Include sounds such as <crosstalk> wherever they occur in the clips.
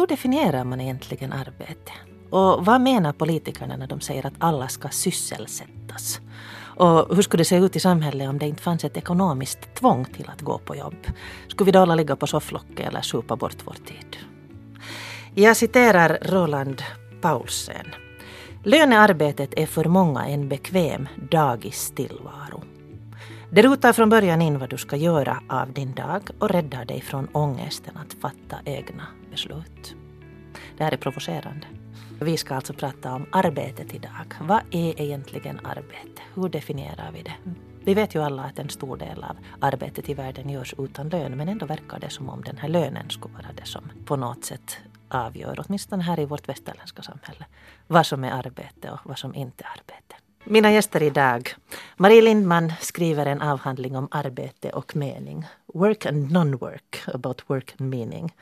hur definierar man egentligen arbete? Och vad menar politikerna när de säger att alla ska sysselsättas? Och hur skulle det se ut i samhället om det inte fanns ett ekonomiskt tvång till att gå på jobb? Skulle vi då alla ligga på sofflocket eller supa bort vår tid? Jag citerar Roland Paulsen. Lönearbetet är för många en bekväm dagistillvaro. Det rutar från början in vad du ska göra av din dag och räddar dig från ångesten att fatta egna beslut. Det här är provocerande. Vi ska alltså prata om arbetet idag. Vad är egentligen arbete? Hur definierar vi det? Vi vet ju alla att en stor del av arbetet i världen görs utan lön men ändå verkar det som om den här lönen skulle vara det som på något sätt avgör, åtminstone här i vårt västerländska samhälle, vad som är arbete och vad som inte är arbete. Mina gäster idag. Marie Lindman skriver en avhandling om arbete och mening. Work and non-work, about work and meaning.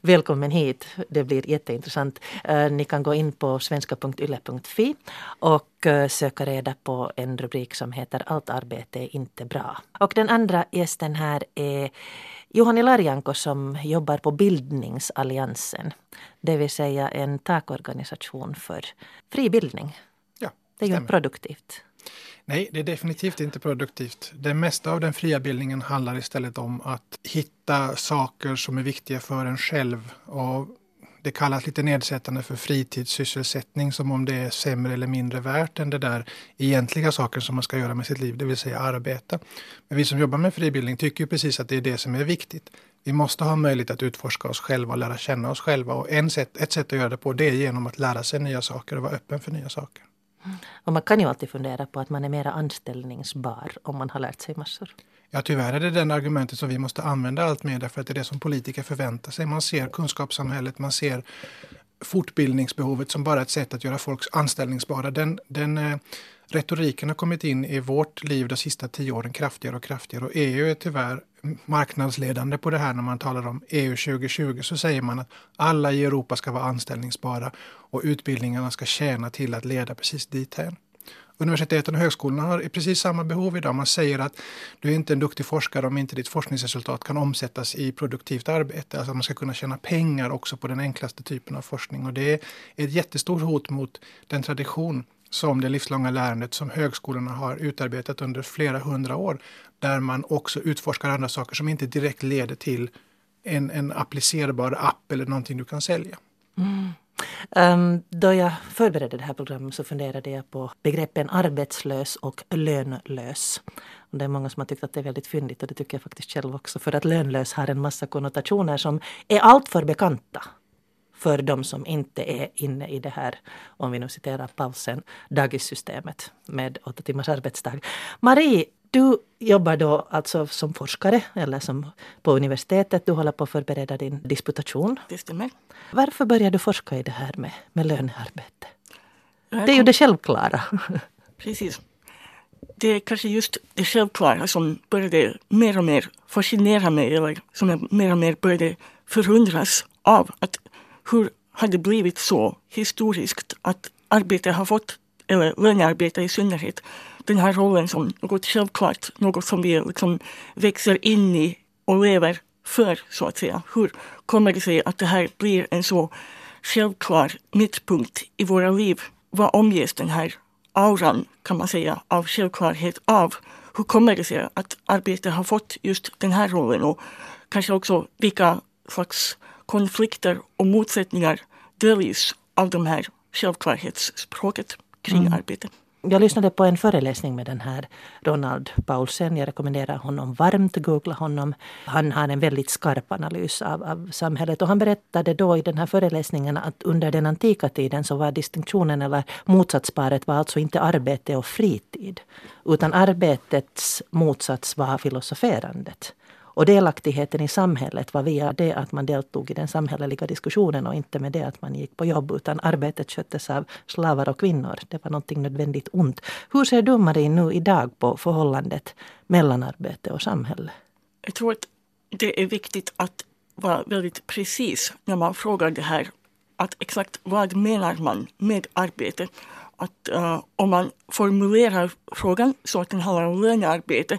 Välkommen hit, det blir jätteintressant. Eh, ni kan gå in på svenska.yle.fi och eh, söka reda på en rubrik som heter Allt arbete är inte bra. Och den andra gästen här är Juhani Larjanko som jobbar på Bildningsalliansen. Det vill säga en takorganisation för fri bildning. Det är ju inte produktivt. Nej, det är definitivt inte produktivt. Det mesta av den fria bildningen handlar istället om att hitta saker som är viktiga för en själv. Och det kallas lite nedsättande för fritidssysselsättning som om det är sämre eller mindre värt än det där egentliga saker som man ska göra med sitt liv, det vill säga arbeta. Men vi som jobbar med fribildning tycker ju precis att det är det som är viktigt. Vi måste ha möjlighet att utforska oss själva och lära känna oss själva. Och en sätt, ett sätt att göra det på det är genom att lära sig nya saker och vara öppen för nya saker. Och man kan ju alltid fundera på att man är mera anställningsbar om man har lärt sig massor. Ja, tyvärr är det den argumentet som vi måste använda allt mer därför att det är det som politiker förväntar sig. Man ser kunskapssamhället, man ser fortbildningsbehovet som bara ett sätt att göra folk anställningsbara. Den, den eh, retoriken har kommit in i vårt liv de sista tio åren kraftigare och kraftigare och EU är tyvärr marknadsledande på det här när man talar om EU 2020 så säger man att alla i Europa ska vara anställningsbara och utbildningarna ska tjäna till att leda precis dithän. Universiteten och högskolorna har precis samma behov idag. Man säger att du är inte en duktig forskare om inte ditt forskningsresultat kan omsättas i produktivt arbete. Alltså man ska kunna tjäna pengar också på den enklaste typen av forskning. Och det är ett jättestort hot mot den tradition som det livslånga lärandet som högskolorna har utarbetat under flera hundra år. Där man också utforskar andra saker som inte direkt leder till en, en applicerbar app eller någonting du kan sälja. Mm. Um, då jag förberedde det här programmet så funderade jag på begreppen arbetslös och lönlös. Och det är många som har tyckt att det är väldigt fyndigt och det tycker jag faktiskt själv också. För att lönlös har en massa konnotationer som är alltför bekanta för de som inte är inne i det här, om vi nu citerar Paulsen, dagissystemet med åtta timmars arbetsdag. Marie, du jobbar då alltså som forskare eller som på universitetet. Du håller på att förbereda din disputation. Det stämmer. Varför började du forska i det här med, med lönearbete? Det är ju det självklara. <laughs> Precis. Det är kanske just det självklara som började mer och mer fascinera mig eller som jag mer och mer började förundras av. Att hur har det blivit så historiskt att arbete har fått, eller lönearbete i synnerhet, den här rollen som något självklart, något som vi liksom växer in i och lever för, så att säga. Hur kommer det sig att det här blir en så självklar mittpunkt i våra liv? Vad omges den här auran, kan man säga, av självklarhet av? Hur kommer det sig att arbete har fått just den här rollen och kanske också vilka slags konflikter och motsättningar döljs av de här självklarhetsspråket kring mm. arbete. Jag lyssnade på en föreläsning med den här Ronald Paulsen. Jag rekommenderar honom varmt. Googla honom. Han har en väldigt skarp analys av, av samhället. Och han berättade då i den här föreläsningen att under den antika tiden så var distinktionen eller motsatsparet var alltså inte arbete och fritid. Utan arbetets motsats var filosoferandet. Och delaktigheten i samhället var via det att man deltog i den samhälleliga diskussionen och inte med det att man gick på jobb utan arbetet sköttes av slavar och kvinnor. Det var någonting nödvändigt ont. Hur ser du Marie nu idag på förhållandet mellan arbete och samhälle? Jag tror att det är viktigt att vara väldigt precis när man frågar det här. Att exakt vad menar man med arbete? Att uh, om man formulerar frågan så att den handlar om lönearbete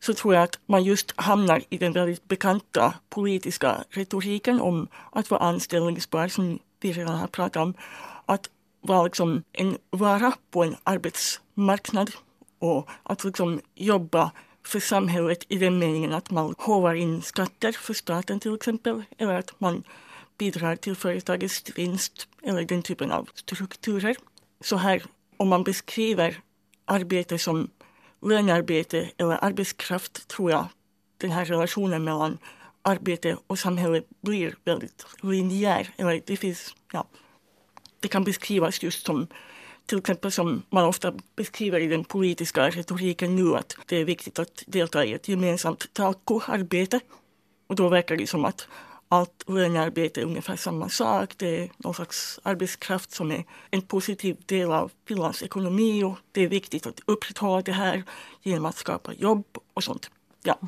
så tror jag att man just hamnar i den väldigt bekanta politiska retoriken om att vara anställningsbar, som vi redan har pratat om. Att vara liksom en vara på en arbetsmarknad och att liksom jobba för samhället i den meningen att man håvar in skatter för staten till exempel, eller att man bidrar till företagets vinst eller den typen av strukturer. Så här, om man beskriver arbete som lönearbete eller arbetskraft tror jag den här relationen mellan arbete och samhälle blir väldigt linjär. Eller det, finns, ja, det kan beskrivas just som till exempel som man ofta beskriver i den politiska retoriken nu att det är viktigt att delta i ett gemensamt talkoarbete. Och då verkar det som att allt lönearbete är ungefär samma sak. Det är någon slags arbetskraft som är en positiv del av Finlands ekonomi och det är viktigt att upprätthålla det här genom att skapa jobb och sånt. Ja.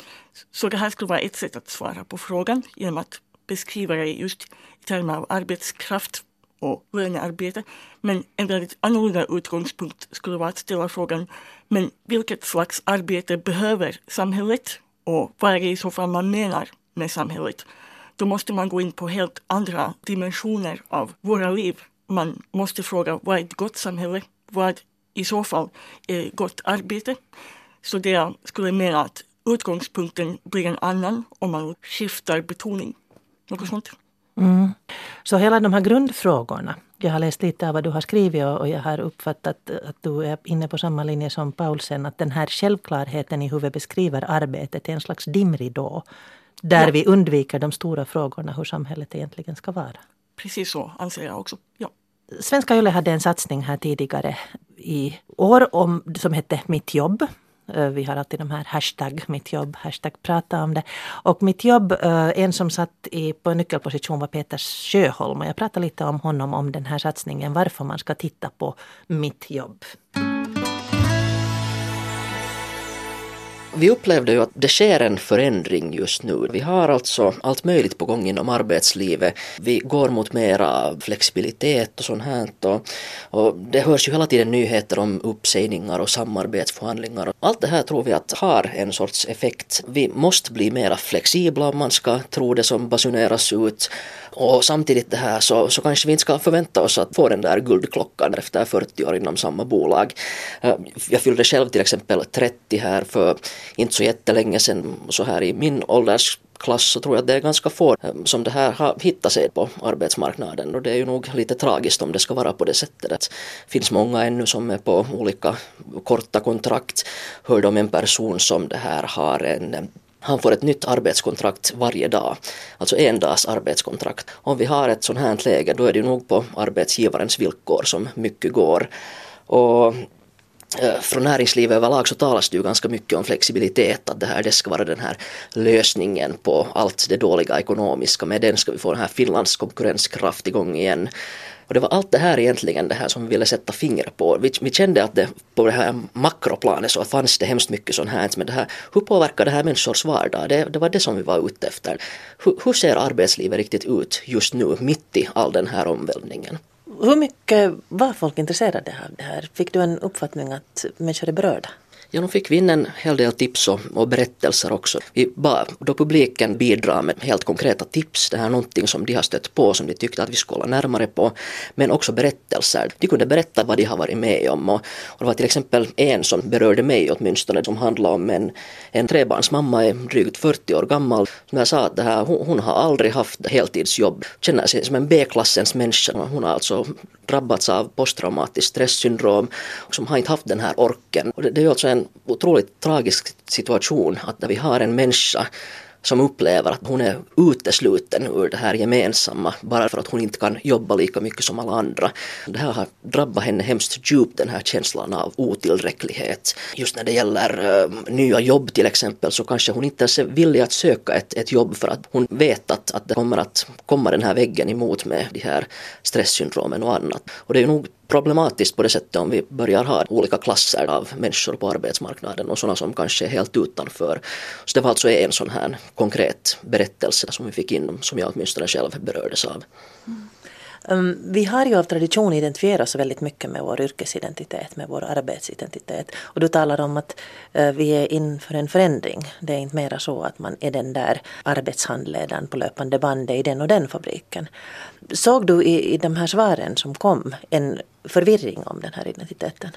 Så det här skulle vara ett sätt att svara på frågan genom att beskriva det just i termer av arbetskraft och lönearbete. Men en väldigt annorlunda utgångspunkt skulle vara att ställa frågan men vilket slags arbete behöver samhället och vad är det i så fall man menar med samhället? Då måste man gå in på helt andra dimensioner av våra liv. Man måste fråga vad är ett gott samhälle? Vad i så fall är gott arbete? Så det jag skulle mena att utgångspunkten blir en annan om man skiftar betoning. Något sånt. Mm. Så hela de här grundfrågorna. Jag har läst lite av vad du har skrivit och jag har uppfattat att du är inne på samma linje som Paulsen. Att den här självklarheten i hur vi beskriver arbetet är en slags dimridå. Där ja. vi undviker de stora frågorna hur samhället egentligen ska vara. Precis så anser jag också. Ja. Svenska Yle hade en satsning här tidigare i år om, som hette Mitt jobb. Eh, vi har alltid de här hashtag mitt jobb, hashtag prata om det. Och mitt jobb, eh, en som satt i, på nyckelposition var Peter Sjöholm. Och jag pratade lite om honom, om den här satsningen, varför man ska titta på mitt jobb. Vi upplevde ju att det sker en förändring just nu. Vi har alltså allt möjligt på gång inom arbetslivet. Vi går mot mera flexibilitet och sånt här. Och, och det hörs ju hela tiden nyheter om uppsägningar och samarbetsförhandlingar. Allt det här tror vi att har en sorts effekt. Vi måste bli mera flexibla om man ska tro det som basuneras ut. Och samtidigt det här så, så kanske vi inte ska förvänta oss att få den där guldklockan efter 40 år inom samma bolag. Eh, jag fyllde själv till exempel 30 här för inte så jättelänge sedan. Så här i min åldersklass så tror jag att det är ganska få eh, som det här har hittat sig på arbetsmarknaden och det är ju nog lite tragiskt om det ska vara på det sättet. Det finns många ännu som är på olika korta kontrakt. Hörde om en person som det här har en eh, han får ett nytt arbetskontrakt varje dag, alltså en dags arbetskontrakt. Om vi har ett sånt här läge då är det nog på arbetsgivarens villkor som mycket går. Och Eh, från näringslivet överlag så talas det ju ganska mycket om flexibilitet, att det här det ska vara den här lösningen på allt det dåliga ekonomiska. Med den ska vi få den här Finlands konkurrenskraft igång igen. Och det var allt det här egentligen det här som vi ville sätta fingret på. Vi, vi kände att det på det här makroplanet så fanns det hemskt mycket sånt här. Men det här, hur påverkar det här människors vardag? Det, det var det som vi var ute efter. Hur, hur ser arbetslivet riktigt ut just nu mitt i all den här omvälvningen? Hur mycket var folk intresserade av det här? Fick du en uppfattning att människor är berörda? Ja, de fick vi in en hel del tips och, och berättelser också. Vi bad då publiken bidra med helt konkreta tips. Det här är någonting som de har stött på som de tyckte att vi skulle kolla närmare på. Men också berättelser. De kunde berätta vad de har varit med om. Och, och det var till exempel en som berörde mig åtminstone som handlade om en, en trebarnsmamma, är drygt 40 år gammal. Som jag sa att det här, hon, hon har aldrig haft heltidsjobb. Känner sig som en B-klassens människa. Hon har alltså drabbats av posttraumatiskt stresssyndrom som har inte haft den här orken. Och det, det är alltså en otroligt tragisk situation att när vi har en människa som upplever att hon är utesluten ur det här gemensamma bara för att hon inte kan jobba lika mycket som alla andra. Det här har drabbat henne hemskt djupt, den här känslan av otillräcklighet. Just när det gäller uh, nya jobb till exempel så kanske hon inte ens är villig att söka ett, ett jobb för att hon vet att, att det kommer att komma den här väggen emot med de här stresssyndromen och annat. Och det är nog problematiskt på det sättet om vi börjar ha olika klasser av människor på arbetsmarknaden och sådana som kanske är helt utanför. Så det var alltså en sån här konkret berättelse som vi fick in som jag åtminstone själv berördes av. Mm. Vi har ju av tradition identifierat oss väldigt mycket med vår yrkesidentitet, med vår arbetsidentitet. Och du talar om att eh, vi är inför en förändring. Det är inte mera så att man är den där arbetshandledaren på löpande bandet i den och den fabriken. Såg du i, i de här svaren som kom en förvirring om den här identiteten?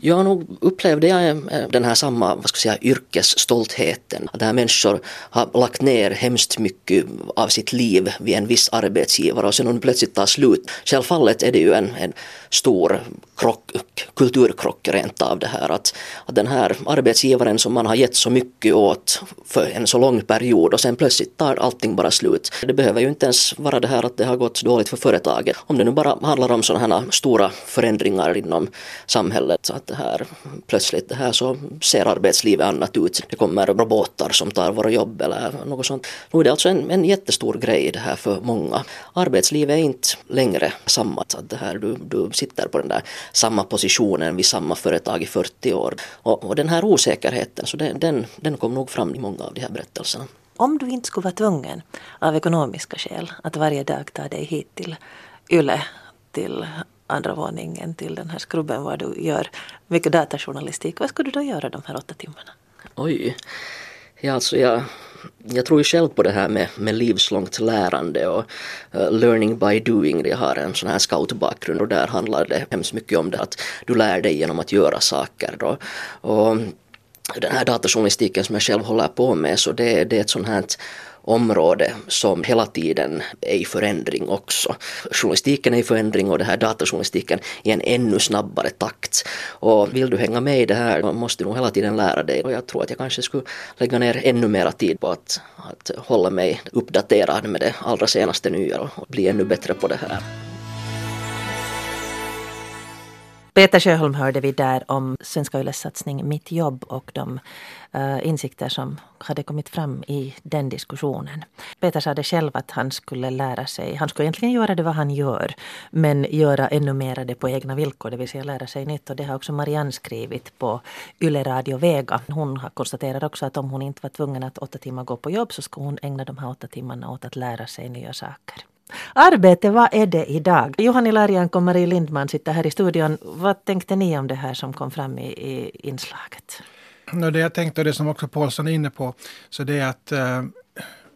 Jag nog upplevde jag eh, den här samma vad ska jag säga, yrkesstoltheten. Där människor har lagt ner hemskt mycket av sitt liv vid en viss arbetsgivare och sen om det plötsligt tar slut. Självfallet är det ju en, en stor krock, kulturkrock rent av det här att, att den här arbetsgivaren som man har gett så mycket åt för en så lång period och sen plötsligt tar allting bara slut. Det behöver ju inte ens vara det här att det har gått dåligt för företaget. Om det nu bara handlar om sådana här stora förändringar inom samhället så att det här plötsligt det här så ser arbetslivet annat ut. Det kommer robotar som tar våra jobb eller något sånt. Nu är det alltså en, en jättestor grej det här för många. Arbetslivet är inte längre samma. Att det här, du, du sitter på den där samma positionen vid samma företag i 40 år. Och, och den här osäkerheten, så den, den, den kom nog fram i många av de här berättelserna. Om du inte skulle vara tvungen av ekonomiska skäl att varje dag ta dig hit till Yle, till andra våningen till den här skrubben var du gör mycket datajournalistik. Vad skulle du då göra de här åtta timmarna? Oj. Ja, alltså jag, jag tror ju själv på det här med, med livslångt lärande och uh, learning by doing. Jag har en sån här scoutbakgrund och där handlar det hemskt mycket om det att du lär dig genom att göra saker. Då. Och den här datajournalistiken som jag själv håller på med så det, det är ett sånt här område som hela tiden är i förändring också. Journalistiken är i förändring och det här datajournalistiken i en ännu snabbare takt. Och vill du hänga med i det här måste du nog hela tiden lära dig och jag tror att jag kanske skulle lägga ner ännu mera tid på att, att hålla mig uppdaterad med det allra senaste nya och bli ännu bättre på det här. Peter Sjöholm hörde vi där om Svenska Yles satsning Mitt jobb och de Eh, insikter som hade kommit fram i den diskussionen. Peter sa det själv att han skulle lära sig, han skulle egentligen göra det vad han gör, men göra ännu mer det på egna villkor, det vill säga lära sig nytt. Och det har också Marianne skrivit på Yle Radio Vega. Hon konstaterar också att om hon inte var tvungen att åtta timmar gå på jobb så skulle hon ägna de här åtta timmarna åt att lära sig nya saker. Arbete, vad är det idag? Johan Ilarian och Marie Lindman sitter här i studion. Vad tänkte ni om det här som kom fram i, i inslaget? Det jag tänkte och det som också Paulsson är inne på, så det är att eh,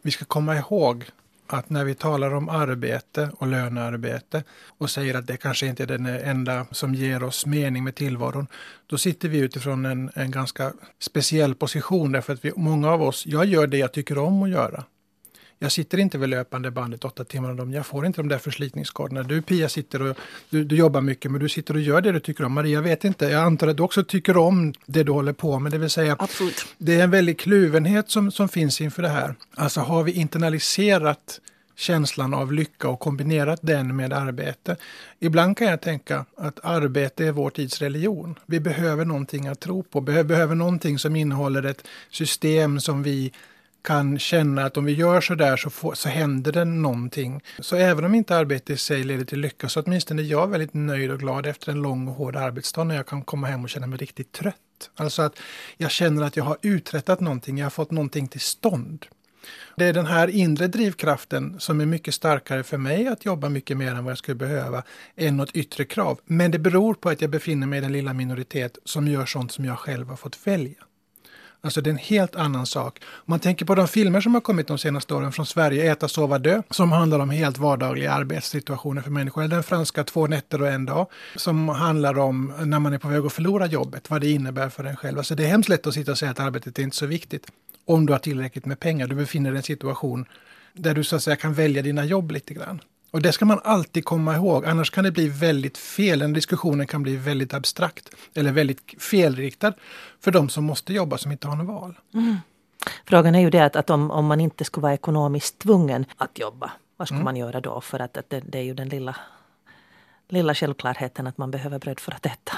vi ska komma ihåg att när vi talar om arbete och lönearbete och säger att det kanske inte är den enda som ger oss mening med tillvaron, då sitter vi utifrån en, en ganska speciell position därför att vi, många av oss, jag gör det jag tycker om att göra. Jag sitter inte vid löpande bandet åtta timmar om dagen. Jag får inte de där förslitningsskadorna. Du Pia sitter och du, du, jobbar mycket men du sitter och gör det du tycker om. Maria, vet inte. Jag antar att du också tycker om det du håller på med. Det vill säga, Absolut. det är en väldig kluvenhet som, som finns inför det här. Alltså har vi internaliserat känslan av lycka och kombinerat den med arbete. Ibland kan jag tänka att arbete är vår tids religion. Vi behöver någonting att tro på, behöver någonting som innehåller ett system som vi kan känna att om vi gör så där så, får, så händer det någonting. Så även om inte arbete i sig leder till lycka så åtminstone är jag väldigt nöjd och glad efter en lång och hård arbetsdag när jag kan komma hem och känna mig riktigt trött. Alltså att jag känner att jag har uträttat någonting, jag har fått någonting till stånd. Det är den här inre drivkraften som är mycket starkare för mig att jobba mycket mer än vad jag skulle behöva än något yttre krav. Men det beror på att jag befinner mig i den lilla minoritet som gör sånt som jag själv har fått välja. Alltså det är en helt annan sak. Om man tänker på de filmer som har kommit de senaste åren från Sverige, Äta, sova, dö, som handlar om helt vardagliga arbetssituationer för människor. Eller den franska Två nätter och en dag, som handlar om när man är på väg att förlora jobbet, vad det innebär för en själv. Alltså det är hemskt lätt att sitta och säga att arbetet är inte så viktigt. Om du har tillräckligt med pengar, du befinner dig i en situation där du så att säga kan välja dina jobb lite grann. Och det ska man alltid komma ihåg, annars kan det bli väldigt fel. Den diskussionen kan bli väldigt abstrakt eller väldigt felriktad för de som måste jobba som inte har något val. Mm. Frågan är ju det att, att om, om man inte skulle vara ekonomiskt tvungen att jobba, vad skulle mm. man göra då? För att, att det, det är ju den lilla lilla självklarheten att man behöver bröd för att äta.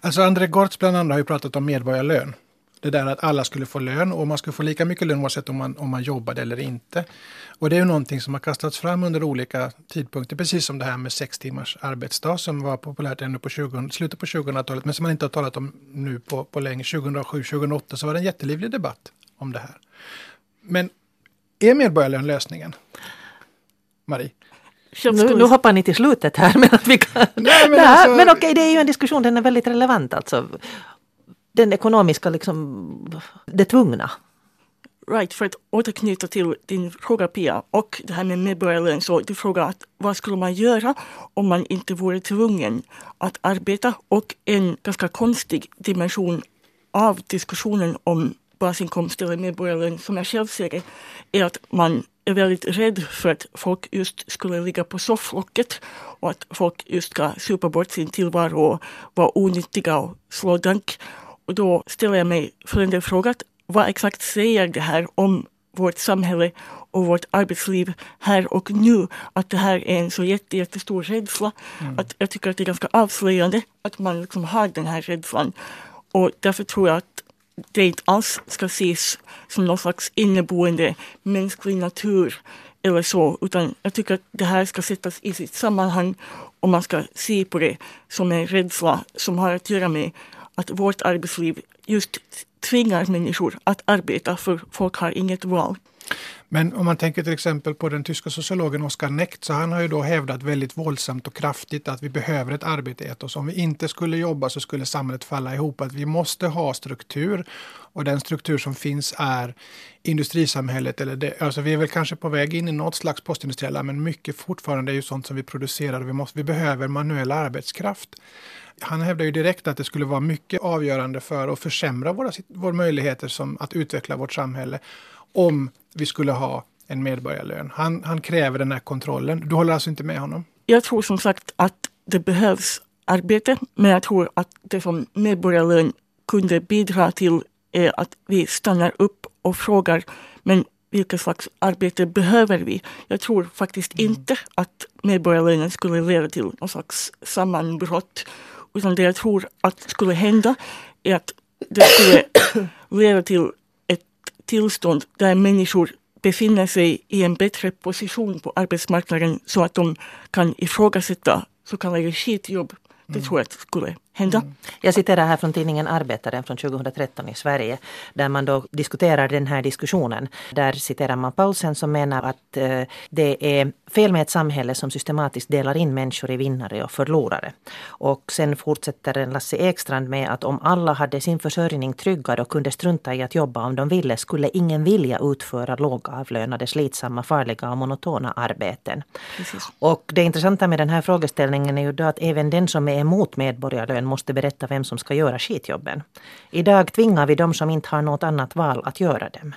Alltså André Gortz bland annat har ju pratat om medborgarlön. Det där att alla skulle få lön och man skulle få lika mycket lön oavsett om man, om man jobbade eller inte. Och det är ju någonting som har kastats fram under olika tidpunkter, precis som det här med sex timmars arbetsdag som var populärt ännu på 20, slutet på 2000-talet, men som man inte har talat om nu på, på länge. 2007-2008 så var det en jättelivlig debatt om det här. Men är medborgarlön lösningen? Marie? nu, nu hoppar ni till slutet här. <laughs> Men, att vi kan, Nej, men, alltså, men okej, det är ju en diskussion, den är väldigt relevant. Alltså. Den ekonomiska, liksom, det tvungna. Right, för att återknyta till din fråga Pia och det här med medborgarlön. Så du frågar att vad skulle man göra om man inte vore tvungen att arbeta? Och en ganska konstig dimension av diskussionen om basinkomst eller medborgarlön som jag själv ser det är att man är väldigt rädd för att folk just skulle ligga på sofflocket och att folk just ska supa bort sin tillvaro och vara onyttiga och slå dank. Då ställer jag mig följande fråga. Vad exakt säger det här om vårt samhälle och vårt arbetsliv här och nu. Att det här är en så jätte, jättestor rädsla. Mm. Att jag tycker att det är ganska avslöjande att man liksom har den här rädslan. Och därför tror jag att det inte alls ska ses som någon slags inneboende mänsklig natur eller så, utan jag tycker att det här ska sättas i sitt sammanhang och man ska se på det som en rädsla som har att göra med att vårt arbetsliv just tvingar människor att arbeta för folk har inget val. Men om man tänker till exempel på den tyska sociologen Oskar Necht så han har ju då hävdat väldigt våldsamt och kraftigt att vi behöver ett arbete i oss. Om vi inte skulle jobba så skulle samhället falla ihop. Att vi måste ha struktur och den struktur som finns är industrisamhället. Eller det, alltså vi är väl kanske på väg in i något slags postindustriella men mycket fortfarande är ju sånt som vi producerar. Vi, måste, vi behöver manuell arbetskraft. Han hävdar ju direkt att det skulle vara mycket avgörande för att försämra våra, våra möjligheter som att utveckla vårt samhälle om vi skulle ha en medborgarlön. Han, han kräver den här kontrollen. Du håller alltså inte med honom? Jag tror som sagt att det behövs arbete, men jag tror att det som medborgarlön kunde bidra till är att vi stannar upp och frågar, men vilket slags arbete behöver vi? Jag tror faktiskt mm. inte att medborgarlönen skulle leda till någon slags sammanbrott, utan det jag tror att skulle hända är att det skulle <coughs> leda till tillstånd där människor befinner sig i en bättre position på arbetsmarknaden så att de kan ifrågasätta så kallade skitjobb. Det mm. tror jag skulle hända. Mm. Jag citerar här från tidningen Arbetaren från 2013 i Sverige där man då diskuterar den här diskussionen. Där citerar man Paulsen som menar att eh, det är fel med ett samhälle som systematiskt delar in människor i vinnare och förlorare. Och sen fortsätter Lasse Ekstrand med att om alla hade sin försörjning tryggad och kunde strunta i att jobba om de ville skulle ingen vilja utföra lågavlönade, slitsamma, farliga och monotona arbeten. Precis. Och det intressanta med den här frågeställningen är ju då att även den som är emot medborgarlön måste berätta vem som ska göra skitjobben. Idag tvingar vi de som inte har något annat val att göra dem.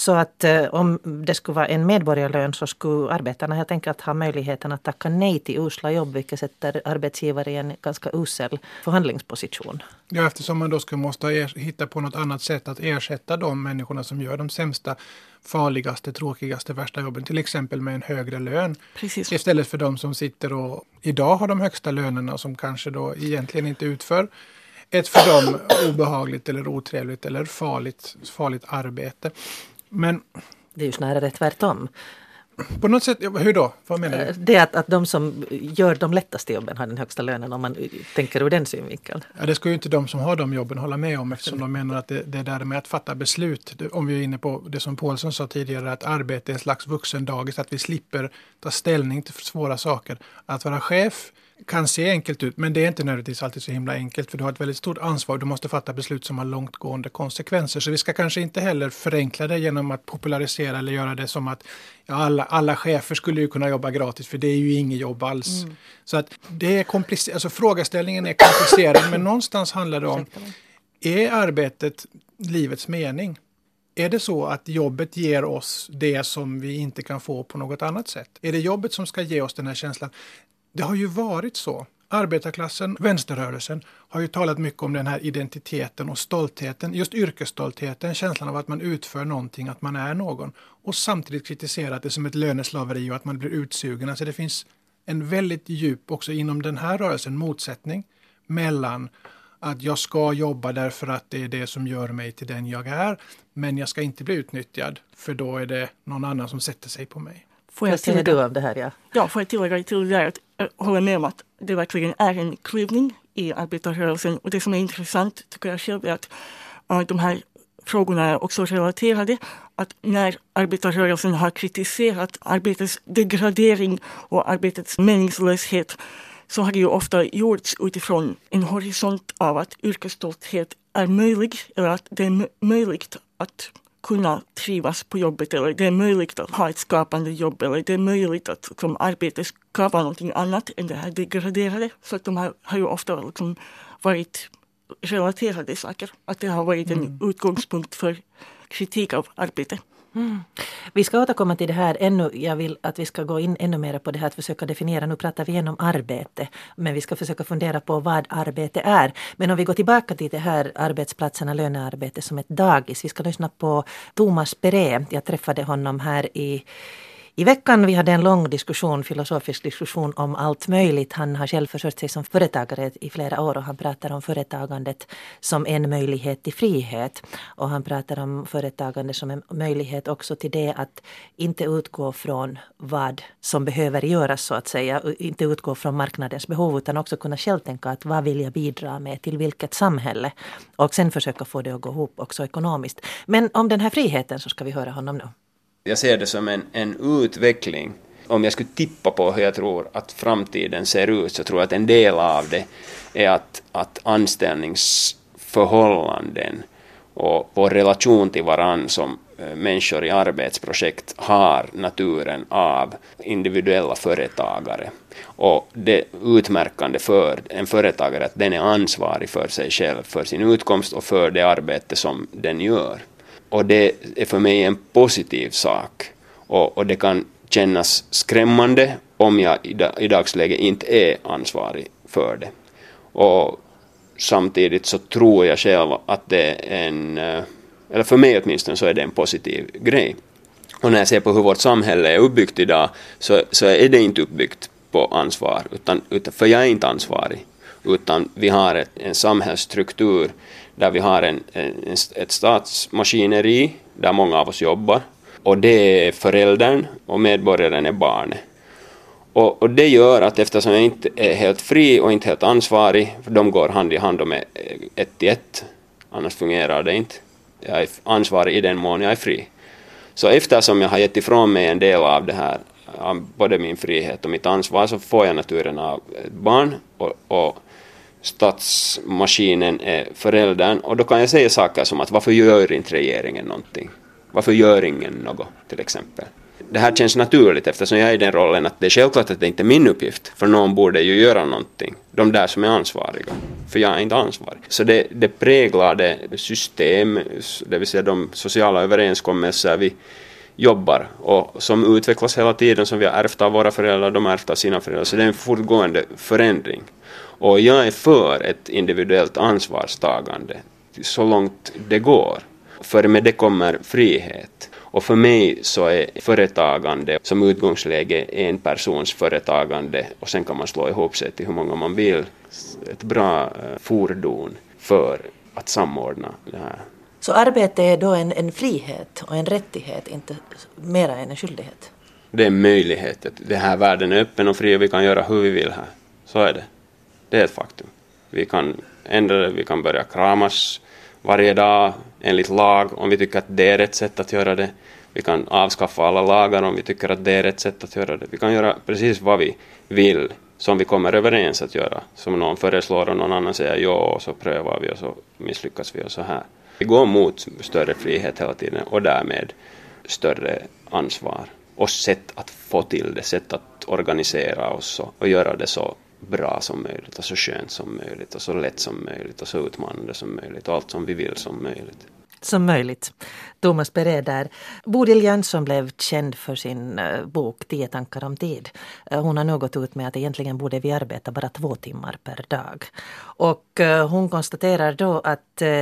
Så att eh, om det skulle vara en medborgarlön så skulle arbetarna helt enkelt ha möjligheten att tacka nej till usla jobb vilket sätter arbetsgivare i en ganska usel förhandlingsposition. Ja, eftersom man då skulle måste hitta på något annat sätt att ersätta de människorna som gör de sämsta, farligaste, tråkigaste, värsta jobben. Till exempel med en högre lön. Precis. Istället för de som sitter och idag har de högsta lönerna som kanske då egentligen inte utför ett för dem obehagligt eller otrevligt eller farligt, farligt arbete. Men... Det är ju snarare tvärtom. På något sätt, hur då? Vad menar du? Eh, det är att, att de som gör de lättaste jobben har den högsta lönen om man tänker ur den synvinkeln. Ja, det ska ju inte de som har de jobben hålla med om eftersom de menar att det, det där med att fatta beslut, om vi är inne på det som Paulsson sa tidigare, att arbete är en slags vuxendagis, att vi slipper ta ställning till svåra saker. Att vara chef kan se enkelt ut, men det är inte nödvändigtvis alltid så himla enkelt, för du har ett väldigt stort ansvar. Du måste fatta beslut som har långtgående konsekvenser. Så vi ska kanske inte heller förenkla det genom att popularisera eller göra det som att ja, alla, alla chefer skulle ju kunna jobba gratis, för det är ju inget jobb alls. Mm. Så att det är komplicerat, alltså frågeställningen är komplicerad, men någonstans handlar det om, är arbetet livets mening? Är det så att jobbet ger oss det som vi inte kan få på något annat sätt? Är det jobbet som ska ge oss den här känslan? Det har ju varit så. Arbetarklassen, vänsterrörelsen, har ju talat mycket om den här identiteten och stoltheten, just yrkesstoltheten, känslan av att man utför någonting, att man är någon. Och samtidigt kritiserat det som ett löneslaveri och att man blir utsugen. Alltså det finns en väldigt djup, också inom den här rörelsen, motsättning mellan att jag ska jobba därför att det är det som gör mig till den jag är, men jag ska inte bli utnyttjad, för då är det någon annan som sätter sig på mig. Får jag tillägga, du av det här? Ja, ja får jag tillägga till det att jag håller med om att det verkligen är en klyvning i arbetarrörelsen. Och det som är intressant tycker jag själv är att uh, de här frågorna är också relaterade. att när arbetarrörelsen har kritiserat arbetets degradering och arbetets meningslöshet så har det ju ofta gjorts utifrån en horisont av att yrkesstolthet är möjlig eller att det är möjligt att kunna trivas på jobbet eller det är möjligt att ha ett skapande jobb eller det är möjligt att liksom, arbetet ska vara någonting annat än det här degraderade. Så att de har, har ju ofta liksom, varit relaterade saker. Att det har varit en mm. utgångspunkt för kritik av arbete. Mm. Vi ska återkomma till det här ännu. Jag vill att vi ska gå in ännu mer på det här att försöka definiera. Nu pratar vi igen om arbete, men vi ska försöka fundera på vad arbete är. Men om vi går tillbaka till det här arbetsplatserna, lönearbete som ett dagis. Vi ska lyssna på Thomas Peré. Jag träffade honom här i i veckan vi hade en lång diskussion, filosofisk diskussion om allt möjligt. Han har själv försörjt sig som företagare i flera år och han pratar om företagandet som en möjlighet till frihet. Och han pratar om företagande som en möjlighet också till det att inte utgå från vad som behöver göras så att säga. Inte utgå från marknadens behov utan också kunna själv tänka att vad vill jag bidra med till vilket samhälle. Och sen försöka få det att gå ihop också ekonomiskt. Men om den här friheten så ska vi höra honom nu jag ser det som en, en utveckling. Om jag skulle tippa på hur jag tror att framtiden ser ut så tror jag att en del av det är att, att anställningsförhållanden och vår relation till varann som eh, människor i arbetsprojekt har naturen av individuella företagare. Och det utmärkande för en företagare är att den är ansvarig för sig själv, för sin utkomst och för det arbete som den gör. Och det är för mig en positiv sak. Och, och det kan kännas skrämmande om jag i, i dagsläget inte är ansvarig för det. Och samtidigt så tror jag själv att det är en, eh, eller för mig åtminstone så är det en positiv grej. Och när jag ser på hur vårt samhälle är uppbyggt idag så, så är det inte uppbyggt på ansvar, utan, utan, för jag är inte ansvarig. Utan vi har ett, en samhällsstruktur där vi har en, en, ett statsmaskineri där många av oss jobbar. Och det är föräldern och medborgaren är barnet. Och, och, det gör att eftersom jag inte är helt fri och inte helt ansvarig, för de går hand i hand och är eh, ett till ett, annars fungerar det inte. Jag är ansvarig i den mån jag är fri. Så eftersom jag har gett ifrån mig en del av det här, både min frihet och mitt ansvar, så får jag naturen av ett barn och, och statsmaskinen är föräldern och då kan jag säga saker som att varför gör inte regeringen någonting? Varför gör ingen något till exempel? Det här känns naturligt eftersom jag är i den rollen att det är självklart att det inte är min uppgift för någon borde ju göra någonting. De där som är ansvariga. För jag är inte ansvarig. Så det, det präglar det system, det vill säga de sociala överenskommelser vi jobbar och som utvecklas hela tiden som vi har ärvt av våra föräldrar, de har ärvt av sina föräldrar. Så det är en fortgående förändring. Och jag är för ett individuellt ansvarstagande så långt det går. För med det kommer frihet. Och för mig så är företagande som utgångsläge en persons företagande och sen kan man slå ihop sig till hur många man vill. Ett bra eh, fordon för att samordna det här. Så arbete är då en, en frihet och en rättighet, inte mera än en skyldighet? Det är en möjlighet. Den här världen är öppen och fri och vi kan göra hur vi vill här. Så är det. Det är ett faktum. Vi kan ändra det, vi kan börja kramas varje dag enligt lag om vi tycker att det är rätt sätt att göra det. Vi kan avskaffa alla lagar om vi tycker att det är rätt sätt att göra det. Vi kan göra precis vad vi vill som vi kommer överens att göra. Som någon föreslår och någon annan säger ja och så prövar vi och så misslyckas vi och så här. Vi går mot större frihet hela tiden och därmed större ansvar och sätt att få till det, sätt att organisera oss och, och göra det så bra som möjligt och så skönt som möjligt och så lätt som möjligt och så utmanande som möjligt och allt som vi vill som möjligt som möjligt. Thomas Peré där. Bodil Jönsson blev känd för sin uh, bok Tio tankar om tid. Uh, hon har gått ut med att egentligen borde vi arbeta bara två timmar per dag. Och uh, hon konstaterar då att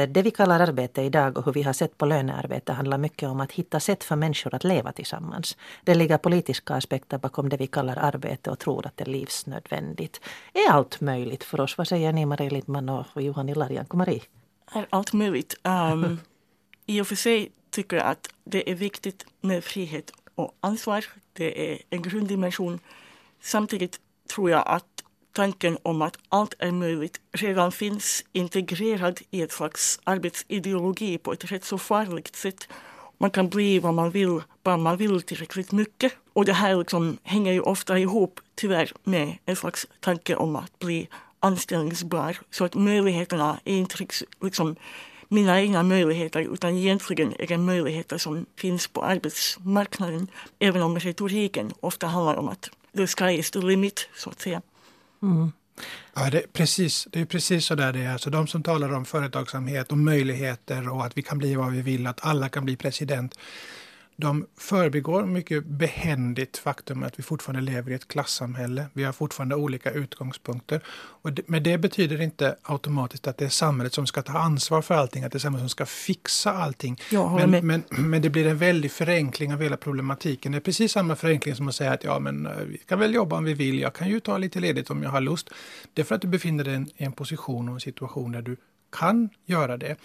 det vi kallar arbete idag och hur vi har sett på lönearbete handlar mycket om att hitta sätt för människor att leva tillsammans. Det ligger politiska aspekter bakom det vi kallar arbete och tror att det är livsnödvändigt. Är allt möjligt för oss? Vad säger ni Marie Lindman och Johan Ilarianko? Marie? Är allt möjligt? Um... <laughs> i och för sig tycker jag att det är viktigt med frihet och ansvar. Det är en grunddimension. Samtidigt tror jag att tanken om att allt är möjligt redan finns integrerad i ett slags arbetsideologi på ett rätt så farligt sätt. man kan bli vad man vill, bara man vill tillräckligt mycket. Och det här liksom hänger ju ofta ihop, tyvärr, med en slags tanke om att bli anställningsbar. Så att möjligheterna är inte liksom mina egna möjligheter utan egentligen är det möjligheter som finns på arbetsmarknaden. Även om retoriken ofta handlar om att the sky is the limit, så att säga. Mm. Ja, det är, precis, det är precis så där det är. Alltså de som talar om företagsamhet och möjligheter och att vi kan bli vad vi vill, att alla kan bli president de förbigår mycket behändigt faktum att vi fortfarande lever i ett klassamhälle. Vi har fortfarande olika utgångspunkter. Och det, men det betyder inte automatiskt att det är samhället som ska ta ansvar för allting, att det är samhället som ska fixa allting. Men, men, men, det blir en väldig förenkling av hela problematiken. Det är precis samma förenkling som att säga att ja, men eh, vi kan väl jobba om vi vill. Jag kan ju ta lite ledigt om jag har lust. Det är för att du befinner dig i en position och en situation där du kan göra det.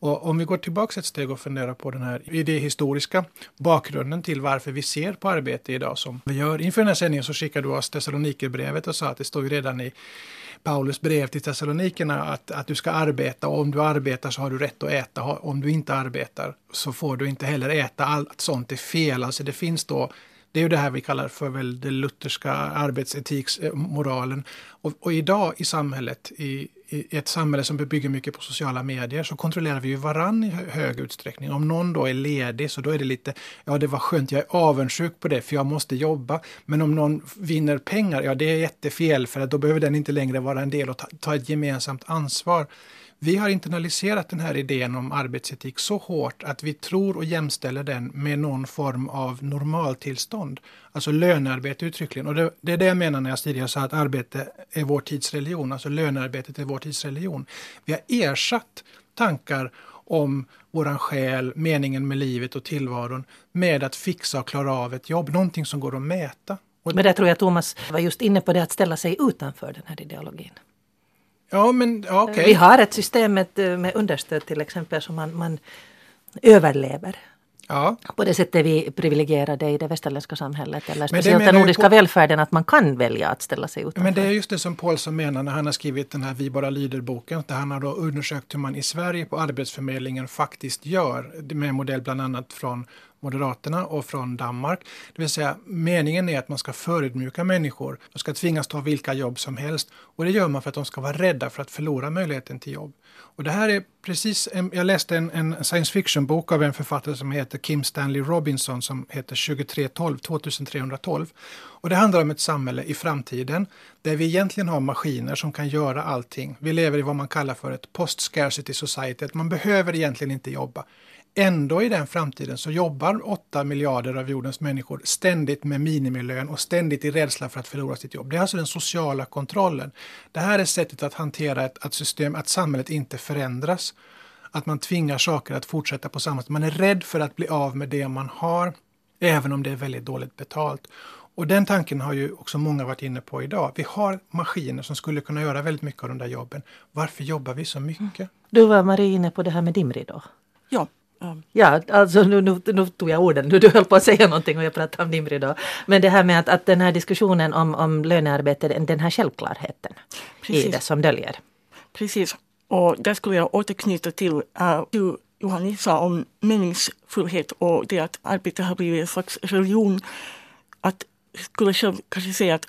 Och om vi går tillbaka ett steg och funderar på den här idéhistoriska bakgrunden till varför vi ser på arbete idag som vi gör. Inför den här sändningen så skickade du oss Thessalonikerbrevet och sa att det står ju redan i Paulus brev till Thessalonikerna att, att du ska arbeta och om du arbetar så har du rätt att äta. Om du inte arbetar så får du inte heller äta. Allt sånt är fel. Alltså det finns då det är ju det här vi kallar för väl den lutherska arbetsetiksmoralen. Eh, och, och idag i samhället, i, i ett samhälle som bygger mycket på sociala medier så kontrollerar vi ju varann i hög utsträckning. Om någon då är ledig så då är det lite, ja det var skönt, jag är avundsjuk på det för jag måste jobba. Men om någon vinner pengar, ja det är jättefel för att då behöver den inte längre vara en del och ta, ta ett gemensamt ansvar. Vi har internaliserat den här idén om arbetsetik så hårt att vi tror och jämställer den med någon form av normaltillstånd. Alltså lönearbete uttryckligen. Och det, det är det jag menar när jag tidigare sa att arbete är vår tids religion. Alltså lönearbetet är vår tids religion. Vi har ersatt tankar om våran själ, meningen med livet och tillvaron med att fixa och klara av ett jobb. Någonting som går att mäta. Men där tror jag Thomas var just inne på det att ställa sig utanför den här ideologin. Ja, men ja, okay. Vi har ett system med, med understöd till exempel som man, man överlever. Ja. På det sättet är vi privilegierade i det västerländska samhället eller speciellt den nordiska på... välfärden att man kan välja att ställa sig utanför. Men det är just det som Paulsson menar när han har skrivit den här Vi bara lyder-boken. Där han har då undersökt hur man i Sverige på Arbetsförmedlingen faktiskt gör med modell bland annat från Moderaterna och från Danmark. Det vill säga meningen är att man ska förödmjuka människor. De ska tvingas ta vilka jobb som helst och det gör man för att de ska vara rädda för att förlora möjligheten till jobb. Och det här är precis, jag läste en, en science fiction-bok av en författare som heter Kim Stanley Robinson som heter 2312, 2312. Och det handlar om ett samhälle i framtiden där vi egentligen har maskiner som kan göra allting. Vi lever i vad man kallar för ett post-scarcity society, att man behöver egentligen inte jobba. Ändå i den framtiden så jobbar 8 miljarder av jordens människor ständigt med minimilön och ständigt i rädsla för att förlora sitt jobb. Det är alltså den sociala kontrollen. Det här är sättet att hantera ett, ett system, att samhället inte förändras. Att man tvingar saker att fortsätta på samma sätt. Man är rädd för att bli av med det man har, även om det är väldigt dåligt betalt. Och den tanken har ju också många varit inne på idag. Vi har maskiner som skulle kunna göra väldigt mycket av de där jobben. Varför jobbar vi så mycket? Du var Marie inne på det här med dimridå. Ja, Ja, alltså nu, nu, nu, tog jag orden. Du, du höll på att säga någonting och jag pratade om Nimri då. Men det här med att, att den här diskussionen om, om lönearbete, den här självklarheten Precis. i det som döljer. Precis. Och där skulle jag återknyta till uh, du Johanni sa om meningsfullhet och det att arbete har blivit en slags religion. Att skulle själv kanske säga att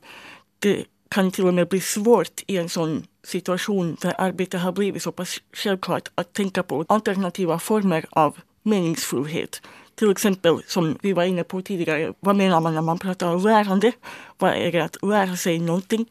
det kan till och med bli svårt i en sån situation där arbete har blivit så pass självklart att tänka på alternativa former av meningsfullhet. Till exempel, som vi var inne på tidigare, vad menar man när man pratar om lärande? Vad är det att lära sig någonting?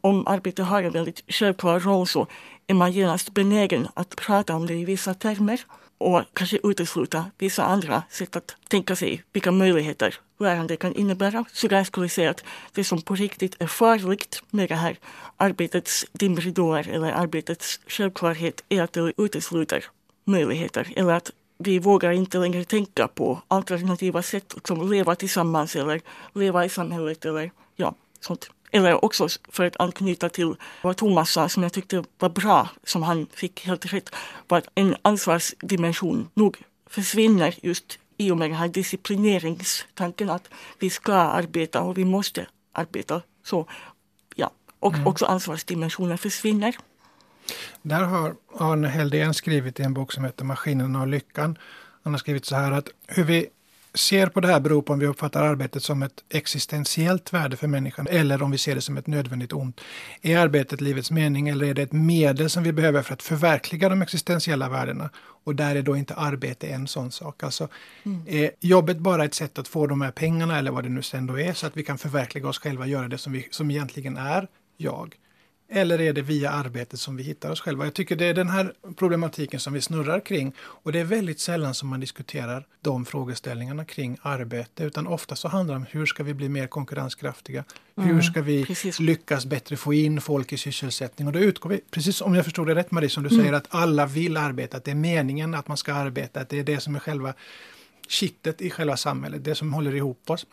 Om arbete har en väldigt självklar roll så är man genast benägen att prata om det i vissa termer och kanske utesluta vissa andra sätt att tänka sig vilka möjligheter lärande kan innebära. Så där skulle jag säga att det som på riktigt är farligt med det här arbetets dimridåer eller arbetets självklarhet är att det utesluter möjligheter eller att vi vågar inte längre tänka på alternativa sätt som leva tillsammans eller leva i samhället eller ja, sånt. Eller också för att anknyta till vad Thomas sa som jag tyckte var bra, som han fick helt rätt, var att en ansvarsdimension nog försvinner just i och med den här disciplineringstanken att vi ska arbeta och vi måste arbeta. Så ja, och mm. också ansvarsdimensionen försvinner. Där har Arne Heldén skrivit i en bok som heter Maskinerna och lyckan Han har skrivit så här att hur vi ser på det här beror på om vi uppfattar arbetet som ett existentiellt värde för människan eller om vi ser det som ett nödvändigt ont. Är arbetet livets mening eller är det ett medel som vi behöver för att förverkliga de existentiella värdena? Och där är då inte arbete en sån sak. Alltså, mm. Är jobbet bara ett sätt att få de här pengarna eller vad det nu sen då är så att vi kan förverkliga oss själva och göra det som, vi, som egentligen är jag? Eller är det via arbetet som vi hittar oss själva? Jag tycker det är den här problematiken som vi snurrar kring. Och det är väldigt sällan som man diskuterar de frågeställningarna kring arbete. Utan ofta så handlar det om hur ska vi bli mer konkurrenskraftiga? Mm, hur ska vi precis. lyckas bättre få in folk i sysselsättning? Och då utgår vi, precis om jag förstod det rätt Marie, som du mm. säger att alla vill arbeta. Att det är meningen att man ska arbeta. Att det är det som är själva kittet i själva samhället. Det som håller ihop oss.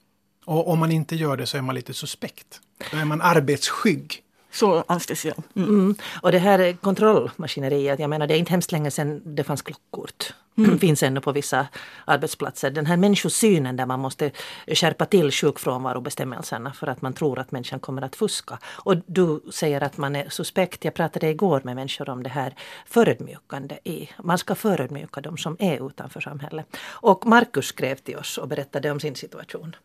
Och om man inte gör det så är man lite suspekt. Då är man arbetsskygg. Så anses jag. Mm. Mm. Och det här kontrollmaskineriet, jag menar det är inte hemskt länge sedan det fanns klockkort. Mm. finns ännu på vissa arbetsplatser. Den här människosynen där man måste skärpa till sjukfrånvarobestämmelserna för att man tror att människan kommer att fuska. Och du säger att man är suspekt. Jag pratade igår med människor om det här förödmjukande i. Man ska förödmjuka de som är utanför samhället. Och Markus skrev till oss och berättade om sin situation.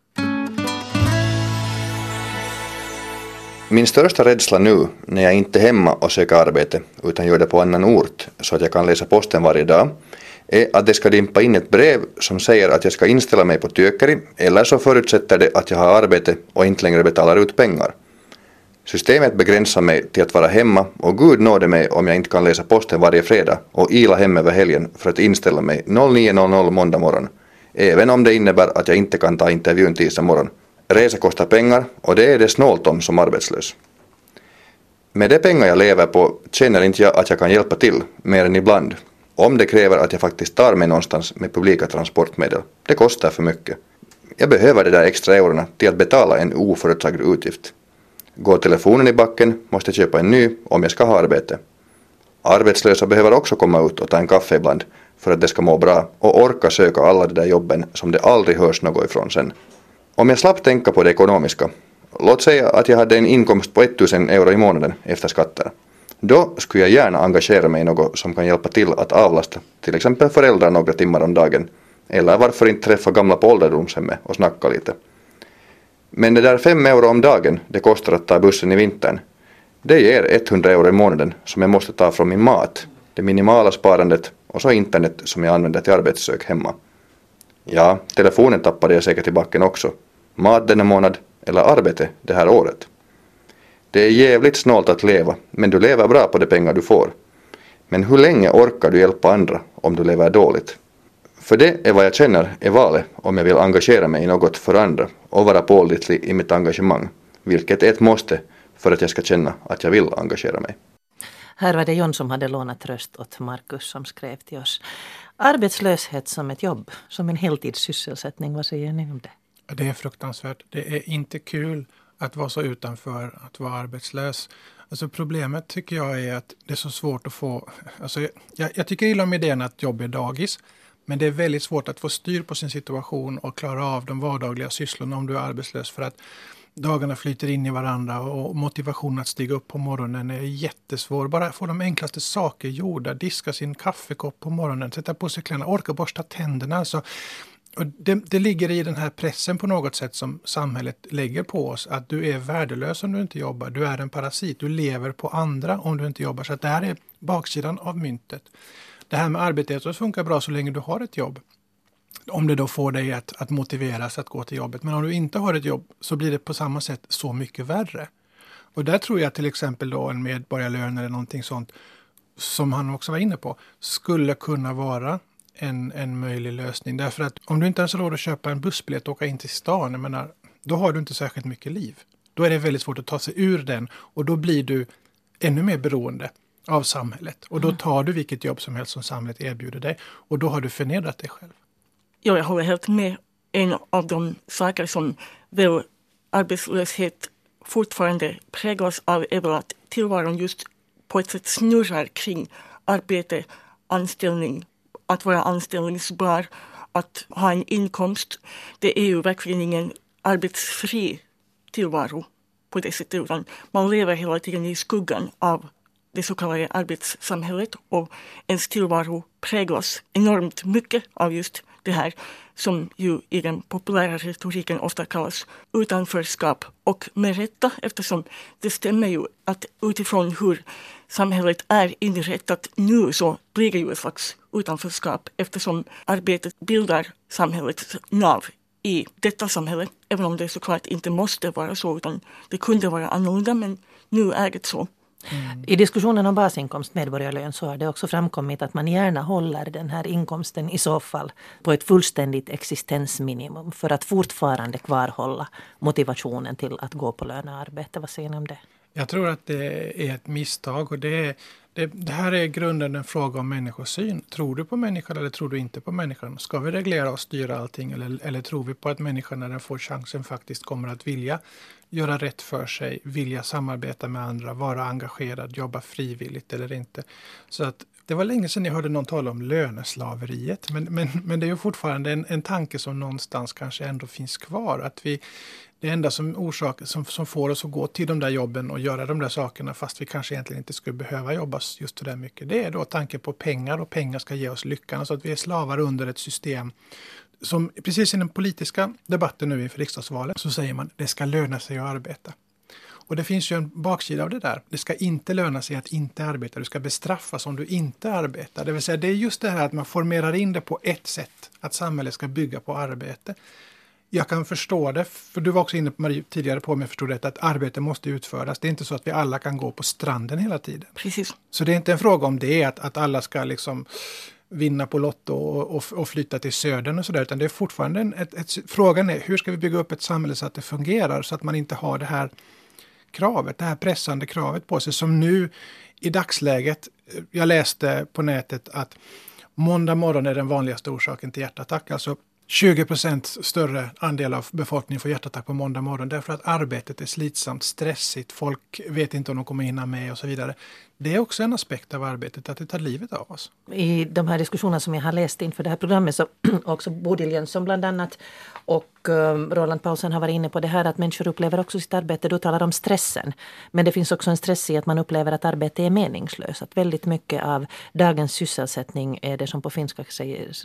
Min största rädsla nu när jag inte är hemma och söker arbete utan gör det på annan ort så att jag kan läsa posten varje dag är att det ska dimpa in ett brev som säger att jag ska inställa mig på Työkeri eller så förutsätter det att jag har arbete och inte längre betalar ut pengar. Systemet begränsar mig till att vara hemma och Gud nåde mig om jag inte kan läsa posten varje fredag och ila hem över helgen för att inställa mig 09.00 måndag morgon. Även om det innebär att jag inte kan ta intervjun tisdag morgon. Resa kostar pengar och det är det snålt om som arbetslös. Med de pengar jag lever på känner inte jag att jag kan hjälpa till mer än ibland. Om det kräver att jag faktiskt tar mig någonstans med publika transportmedel. Det kostar för mycket. Jag behöver de där extra eurona till att betala en oförutsagd utgift. Går telefonen i backen måste jag köpa en ny om jag ska ha arbete. Arbetslösa behöver också komma ut och ta en kaffe ibland för att de ska må bra och orka söka alla de där jobben som det aldrig hörs något ifrån sen. Om jag slapp tänka på det ekonomiska, låt säga att jag hade en inkomst på 1000 euro i månaden efter skatter. Då skulle jag gärna engagera mig i något som kan hjälpa till att avlasta till exempel föräldrar några timmar om dagen. Eller varför inte träffa gamla på ålderdomshemmet och snacka lite. Men det där 5 euro om dagen det kostar att ta bussen i vintern, det ger 100 euro i månaden som jag måste ta från min mat, det minimala sparandet och så internet som jag använder till arbetssök hemma. Ja, telefonen tappade jag säkert i backen också mat denna månad eller arbete det här året. Det är jävligt snålt att leva, men du lever bra på de pengar du får. Men hur länge orkar du hjälpa andra om du lever dåligt? För det är vad jag känner är valet om jag vill engagera mig i något för andra och vara pålitlig i mitt engagemang, vilket är ett måste för att jag ska känna att jag vill engagera mig. Här var det John som hade lånat röst åt Markus som skrev till oss. Arbetslöshet som ett jobb, som en heltidssysselsättning, vad säger ni om det? Det är fruktansvärt. Det är inte kul att vara så utanför, att vara arbetslös. Alltså problemet tycker jag är att det är så svårt att få... Alltså jag, jag tycker illa om idén att jobb är dagis. Men det är väldigt svårt att få styr på sin situation och klara av de vardagliga sysslorna om du är arbetslös. För att dagarna flyter in i varandra och motivationen att stiga upp på morgonen är jättesvår. Bara få de enklaste saker gjorda. Diska sin kaffekopp på morgonen, sätta på sig kläderna, orka borsta tänderna. Alltså, och det, det, ligger i den här pressen på något sätt som samhället lägger på oss. Att du är värdelös om du inte jobbar. Du är en parasit. Du lever på andra om du inte jobbar. Så det här är baksidan av myntet. Det här med arbetet funkar bra så länge du har ett jobb. Om det då får dig att, att motiveras att gå till jobbet. Men om du inte har ett jobb så blir det på samma sätt så mycket värre. Och där tror jag till exempel då en medborgarlön eller någonting sånt som han också var inne på skulle kunna vara en, en möjlig lösning. Därför att om du inte ens har råd att köpa en bussbiljett och åka in till stan, jag menar, då har du inte särskilt mycket liv. Då är det väldigt svårt att ta sig ur den och då blir du ännu mer beroende av samhället. Och då mm. tar du vilket jobb som helst som samhället erbjuder dig och då har du förnedrat dig själv. Ja, jag håller helt med. En av de saker som väl arbetslöshet fortfarande präglas av är väl att tillvaron just på ett sätt snurrar kring arbete, anställning, att vara anställningsbar, att ha en inkomst. Det är ju verkligen ingen arbetsfri tillvaro på det sättet utan man lever hela tiden i skuggan av det så kallade arbetssamhället och ens tillvaro präglas enormt mycket av just det här som ju i den populära retoriken ofta kallas utanförskap. Och med rätta eftersom det stämmer ju att utifrån hur samhället är inrättat nu så blir det ju ett slags utanförskap eftersom arbetet bildar samhällets nav i detta samhälle. Även om det såklart inte måste vara så utan det kunde vara annorlunda men nu är det så. Mm. I diskussionen om basinkomst, medborgarlön, så har det också framkommit att man gärna håller den här inkomsten i så fall på ett fullständigt existensminimum för att fortfarande kvarhålla motivationen till att gå på lönearbete. Vad säger ni om det? Jag tror att det är ett misstag och det, är, det, det, här är i grunden en fråga om människosyn. Tror du på människan eller tror du inte på människan? Ska vi reglera och styra allting eller, eller tror vi på att människan när den får chansen faktiskt kommer att vilja göra rätt för sig, vilja samarbeta med andra, vara engagerad, jobba frivilligt eller inte. Så att det var länge sedan jag hörde någon tala om löneslaveriet, men, men, men det är ju fortfarande en, en tanke som någonstans kanske ändå finns kvar. Att vi, det enda som, orsak, som, som får oss att gå till de där jobben och göra de där sakerna fast vi kanske egentligen inte skulle behöva jobba just så där mycket. Det är då tanken på pengar och pengar ska ge oss lyckan. Alltså att vi är slavar under ett system som precis i den politiska debatten nu inför riksdagsvalet så säger man det ska löna sig att arbeta. Och det finns ju en baksida av det där. Det ska inte löna sig att inte arbeta. Du ska bestraffas om du inte arbetar. Det vill säga det är just det här att man formerar in det på ett sätt. Att samhället ska bygga på arbete. Jag kan förstå det, för du var också inne på Marie, tidigare på, om jag förstod rätt, att arbete måste utföras. Det är inte så att vi alla kan gå på stranden hela tiden. Precis. Så det är inte en fråga om det, att, att alla ska liksom vinna på Lotto och, och, och flytta till södern och sådär. Utan det är fortfarande en, ett, ett, frågan är hur ska vi bygga upp ett samhälle så att det fungerar så att man inte har det här kravet, det här pressande kravet på sig som nu i dagsläget, jag läste på nätet att måndag morgon är den vanligaste orsaken till hjärtattack. Alltså 20 procent större andel av befolkningen får hjärtattack på måndag morgon därför att arbetet är slitsamt, stressigt, folk vet inte om de kommer hinna med och så vidare. Det är också en aspekt av arbetet, att det tar livet av oss. I de här diskussionerna som jag har läst inför det här programmet så <clears throat> också Bodil Jönsson bland annat och um, Roland Paulsen har varit inne på det här att människor upplever också sitt arbete. Du talar om stressen. Men det finns också en stress i att man upplever att arbete är meningslöst. Att väldigt mycket av dagens sysselsättning är det som på finska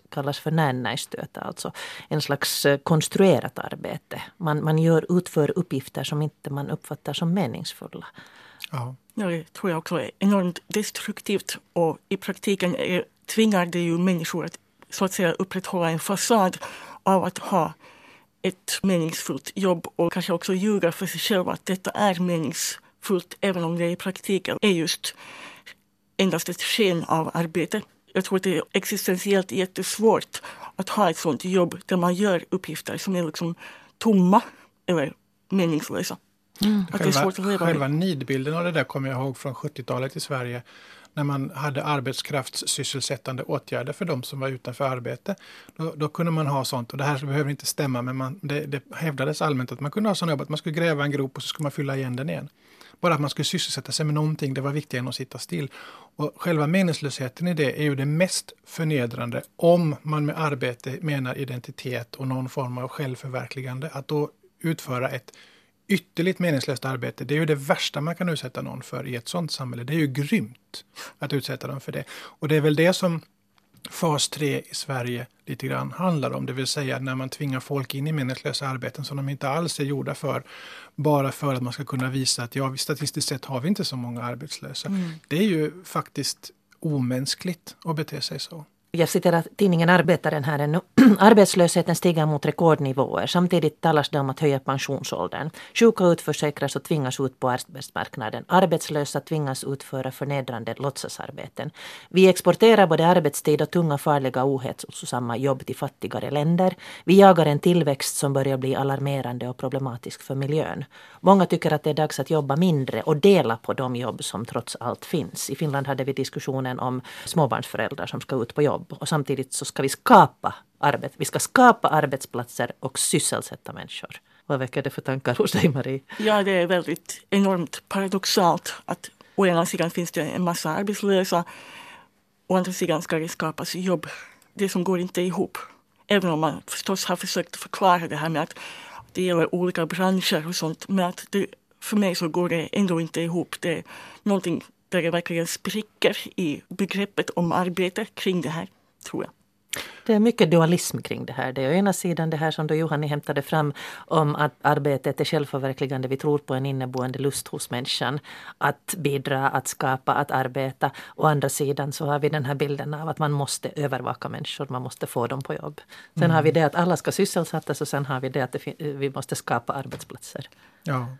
kallas för nännäistöta. Alltså en slags eh, konstruerat arbete. Man, man gör, utför uppgifter som inte man uppfattar som meningsfulla. Ja. Det tror jag också är enormt destruktivt och i praktiken är, tvingar det ju människor att så att säga upprätthålla en fasad av att ha ett meningsfullt jobb och kanske också ljuga för sig själva att detta är meningsfullt även om det i praktiken är just endast ett sken av arbete. Jag tror att det är existentiellt jättesvårt att ha ett sånt jobb där man gör uppgifter som är liksom tomma eller meningslösa. Mm. Att själva, det är svårt att leva själva nidbilden av det där kommer jag ihåg från 70-talet i Sverige när man hade arbetskraftssysselsättande åtgärder för de som var utanför arbete. Då, då kunde man ha sånt, och det här behöver inte stämma, men man, det, det hävdades allmänt att man kunde ha sådana jobb att man skulle gräva en grop och så skulle man fylla igen den igen. Bara att man skulle sysselsätta sig med någonting, det var viktigare än att sitta still. Och själva meningslösheten i det är ju det mest förnedrande om man med arbete menar identitet och någon form av självförverkligande. Att då utföra ett ytterligt meningslöst arbete. Det är ju det värsta man kan utsätta någon för i ett sådant samhälle. Det är ju grymt att utsätta dem för det. Och det är väl det som fas 3 i Sverige lite grann handlar om. Det vill säga när man tvingar folk in i meningslösa arbeten som de inte alls är gjorda för. Bara för att man ska kunna visa att ja, statistiskt sett har vi inte så många arbetslösa. Mm. Det är ju faktiskt omänskligt att bete sig så. Jag citerar tidningen Arbetaren här ännu. <clears throat> Arbetslösheten stiger mot rekordnivåer. Samtidigt talas det om att höja pensionsåldern. Sjuka utförsäkras och tvingas ut på arbetsmarknaden. Arbetslösa tvingas utföra förnedrande låtsasarbeten. Vi exporterar både arbetstid och tunga, farliga, ohälsosamma jobb till fattigare länder. Vi jagar en tillväxt som börjar bli alarmerande och problematisk för miljön. Många tycker att det är dags att jobba mindre och dela på de jobb som trots allt finns. I Finland hade vi diskussionen om småbarnsföräldrar som ska ut på jobb jobb och samtidigt så ska vi skapa arbete. Vi ska skapa arbetsplatser och sysselsätta människor. Vad väcker det för tankar hos dig Marie? Ja, det är väldigt enormt paradoxalt att å ena sidan finns det en massa arbetslösa, å andra sidan ska det skapas jobb. Det som går inte ihop. Även om man förstås har försökt förklara det här med att det gäller olika branscher och sånt. Men att det, för mig så går det ändå inte ihop. Det är någonting där det verkligen spricker i begreppet om arbete kring det här, tror jag. Det är mycket dualism kring det här. Det är å ena sidan det här som då Johanni hämtade fram om att arbetet är självförverkligande. Vi tror på en inneboende lust hos människan att bidra, att skapa, att arbeta. Å andra sidan så har vi den här bilden av att man måste övervaka människor, man måste få dem på jobb. Sen mm. har vi det att alla ska sysselsättas och sen har vi det att det vi måste skapa arbetsplatser. Ja,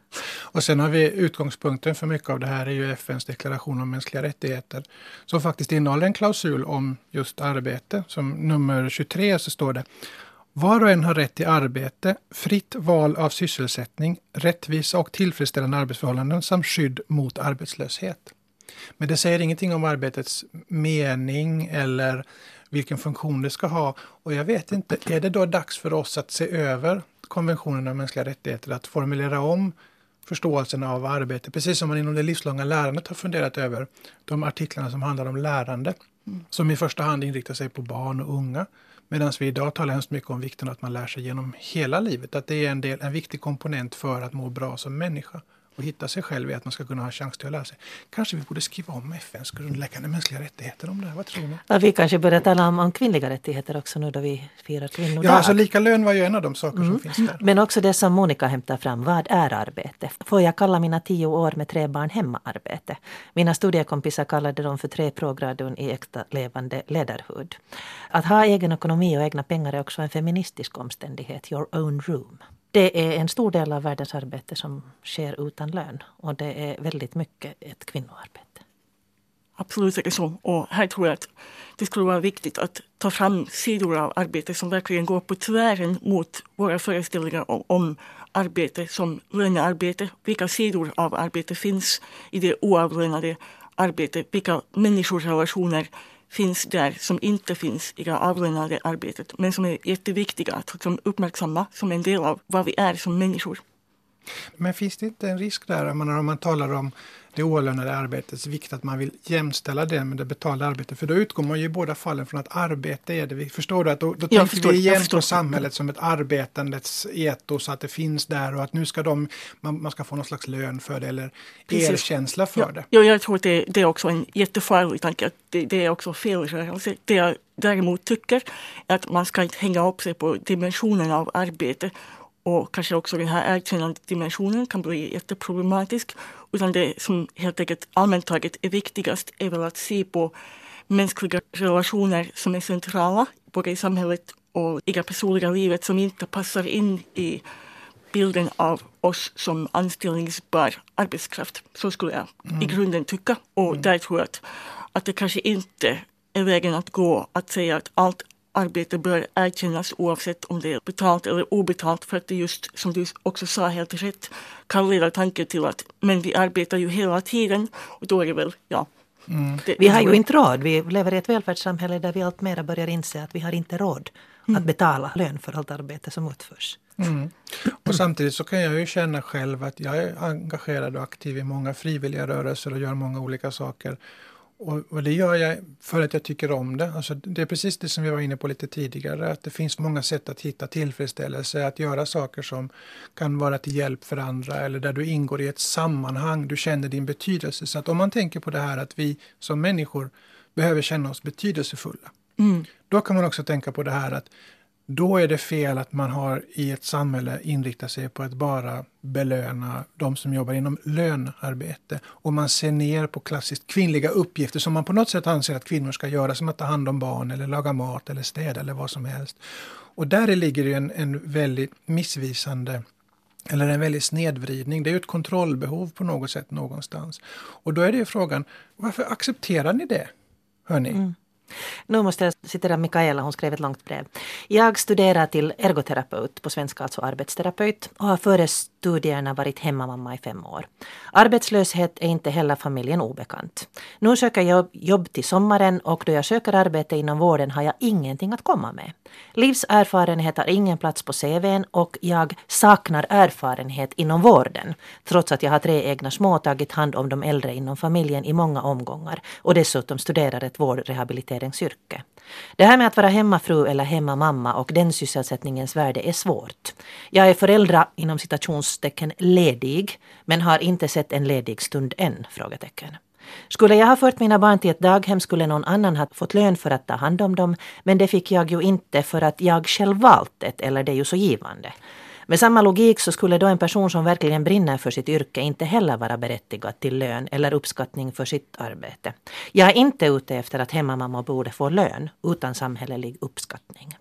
och sen har vi utgångspunkten för mycket av det här är ju FNs deklaration om mänskliga rättigheter som faktiskt innehåller en klausul om just arbete. Som nummer 23 så står det var och en har rätt till arbete, fritt val av sysselsättning, rättvisa och tillfredsställande arbetsförhållanden samt skydd mot arbetslöshet. Men det säger ingenting om arbetets mening eller vilken funktion det ska ha. Och jag vet inte, är det då dags för oss att se över konventionen om mänskliga rättigheter, att formulera om förståelsen av arbete, precis som man inom det livslånga lärandet har funderat över de artiklarna som handlar om lärande, mm. som i första hand inriktar sig på barn och unga. Medan vi idag talar hemskt mycket om vikten av att man lär sig genom hela livet, att det är en, del, en viktig komponent för att må bra som människa och hitta sig själv i att man ska kunna ha chans till att lära sig. Kanske vi borde skriva om FNs grundläggande mänskliga rättigheter om det här, vad tror ni? Ja, vi kanske börjar tala om, om kvinnliga rättigheter också nu då vi firar kvinnodag. Ja, alltså lika lön var ju en av de saker mm. som finns där. Men också det som Monica hämtar fram, vad är arbete? Får jag kalla mina tio år med tre barn hemmaarbete? Mina studiekompisar kallade dem för tre progradun i äkta levande ledarhud. Att ha egen ekonomi och egna pengar är också en feministisk omständighet, your own room. Det är en stor del av världens arbete som sker utan lön och det är väldigt mycket ett kvinnoarbete. Absolut är det så. Och här tror jag att det skulle vara viktigt att ta fram sidor av arbete som verkligen går på tvären mot våra föreställningar om, om arbete som lönearbete. Vilka sidor av arbete finns i det oavlönade arbetet? Vilka människorelationer finns där som inte finns i det avlönade arbetet men som är jätteviktiga att liksom uppmärksamma som en del av vad vi är som människor. Men finns det inte en risk där om man, om man talar om det oavlönade arbetets vikt, att man vill jämställa det med det betalda arbetet? För då utgår man ju i båda fallen från att arbete är det vi Förstår du? Att då, då tänker förstår, vi igen på samhället som ett arbetandets etos, att det finns där och att nu ska de, man, man ska få någon slags lön för det eller Precis. erkänsla för ja. det. Ja, jag tror att det, det, är också en jättefarlig tanke. Att det, det är också fel rörelse. Det jag däremot tycker är att man ska inte hänga upp sig på dimensionen av arbete och kanske också den här erkännandedimensionen kan bli jätteproblematisk. Utan det som helt enkelt allmänt taget är viktigast är väl att se på mänskliga relationer som är centrala både i samhället och i det personliga livet som inte passar in i bilden av oss som anställningsbar arbetskraft. Så skulle jag mm. i grunden tycka. Och mm. där tror jag att, att det kanske inte är vägen att gå att säga att allt arbete bör erkännas oavsett om det är betalt eller obetalt för att det just som du också sa helt rätt kan leda tanken till att men vi arbetar ju hela tiden och då är det väl ja Mm. Det, vi har ju inte råd. Vi lever i ett välfärdssamhälle där vi allt mer börjar inse att vi har inte råd mm. att betala lön för allt arbete som utförs. Mm. Och samtidigt så kan jag ju känna själv att jag är engagerad och aktiv i många frivilliga rörelser och gör många olika saker. Och, och, det gör jag för att jag tycker om det. Alltså det är precis det som vi var inne på lite tidigare, att det finns många sätt att hitta tillfredsställelse, att göra saker som kan vara till hjälp för andra eller där du ingår i ett sammanhang, du känner din betydelse. Så att om man tänker på det här att vi som människor behöver känna oss betydelsefulla, mm. då kan man också tänka på det här att då är det fel att man har i ett samhälle inriktat sig på att bara belöna de som jobbar inom lönarbete. Och man ser ner på klassiskt kvinnliga uppgifter som man på något sätt anser att kvinnor ska göra, som att ta hand om barn eller laga mat eller städa eller vad som helst. Och där ligger det en, en väldigt missvisande eller en väldig snedvridning. Det är ett kontrollbehov på något sätt någonstans. Och då är det frågan, varför accepterar ni det? Hörni? Mm. Nu måste jag citera Mikaela, hon skrev ett långt brev. Jag studerar till ergoterapeut, på svenska alltså arbetsterapeut, och har före studierna varit hemmamamma i fem år. Arbetslöshet är inte heller familjen obekant. Nu söker jag jobb till sommaren och då jag söker arbete inom vården har jag ingenting att komma med. Livserfarenhet har ingen plats på CVn och jag saknar erfarenhet inom vården. Trots att jag har tre egna små och tagit hand om de äldre inom familjen i många omgångar och dessutom studerar ett vårdrehabiliteringsyrke. Det här med att vara hemmafru eller hemmamamma och den sysselsättningens värde är svårt. Jag är föräldra inom citations citationstecken ledig men har inte sett en ledig stund än? Frågetecken. Skulle jag ha fört mina barn till ett daghem skulle någon annan ha fått lön för att ta hand om dem, men det fick jag ju inte för att jag själv valt det, eller det är ju så givande. Med samma logik så skulle då en person som verkligen brinner för sitt yrke inte heller vara berättigad till lön eller uppskattning för sitt arbete. Jag är inte ute efter att hemmamammor borde få lön utan samhällelig uppskattning.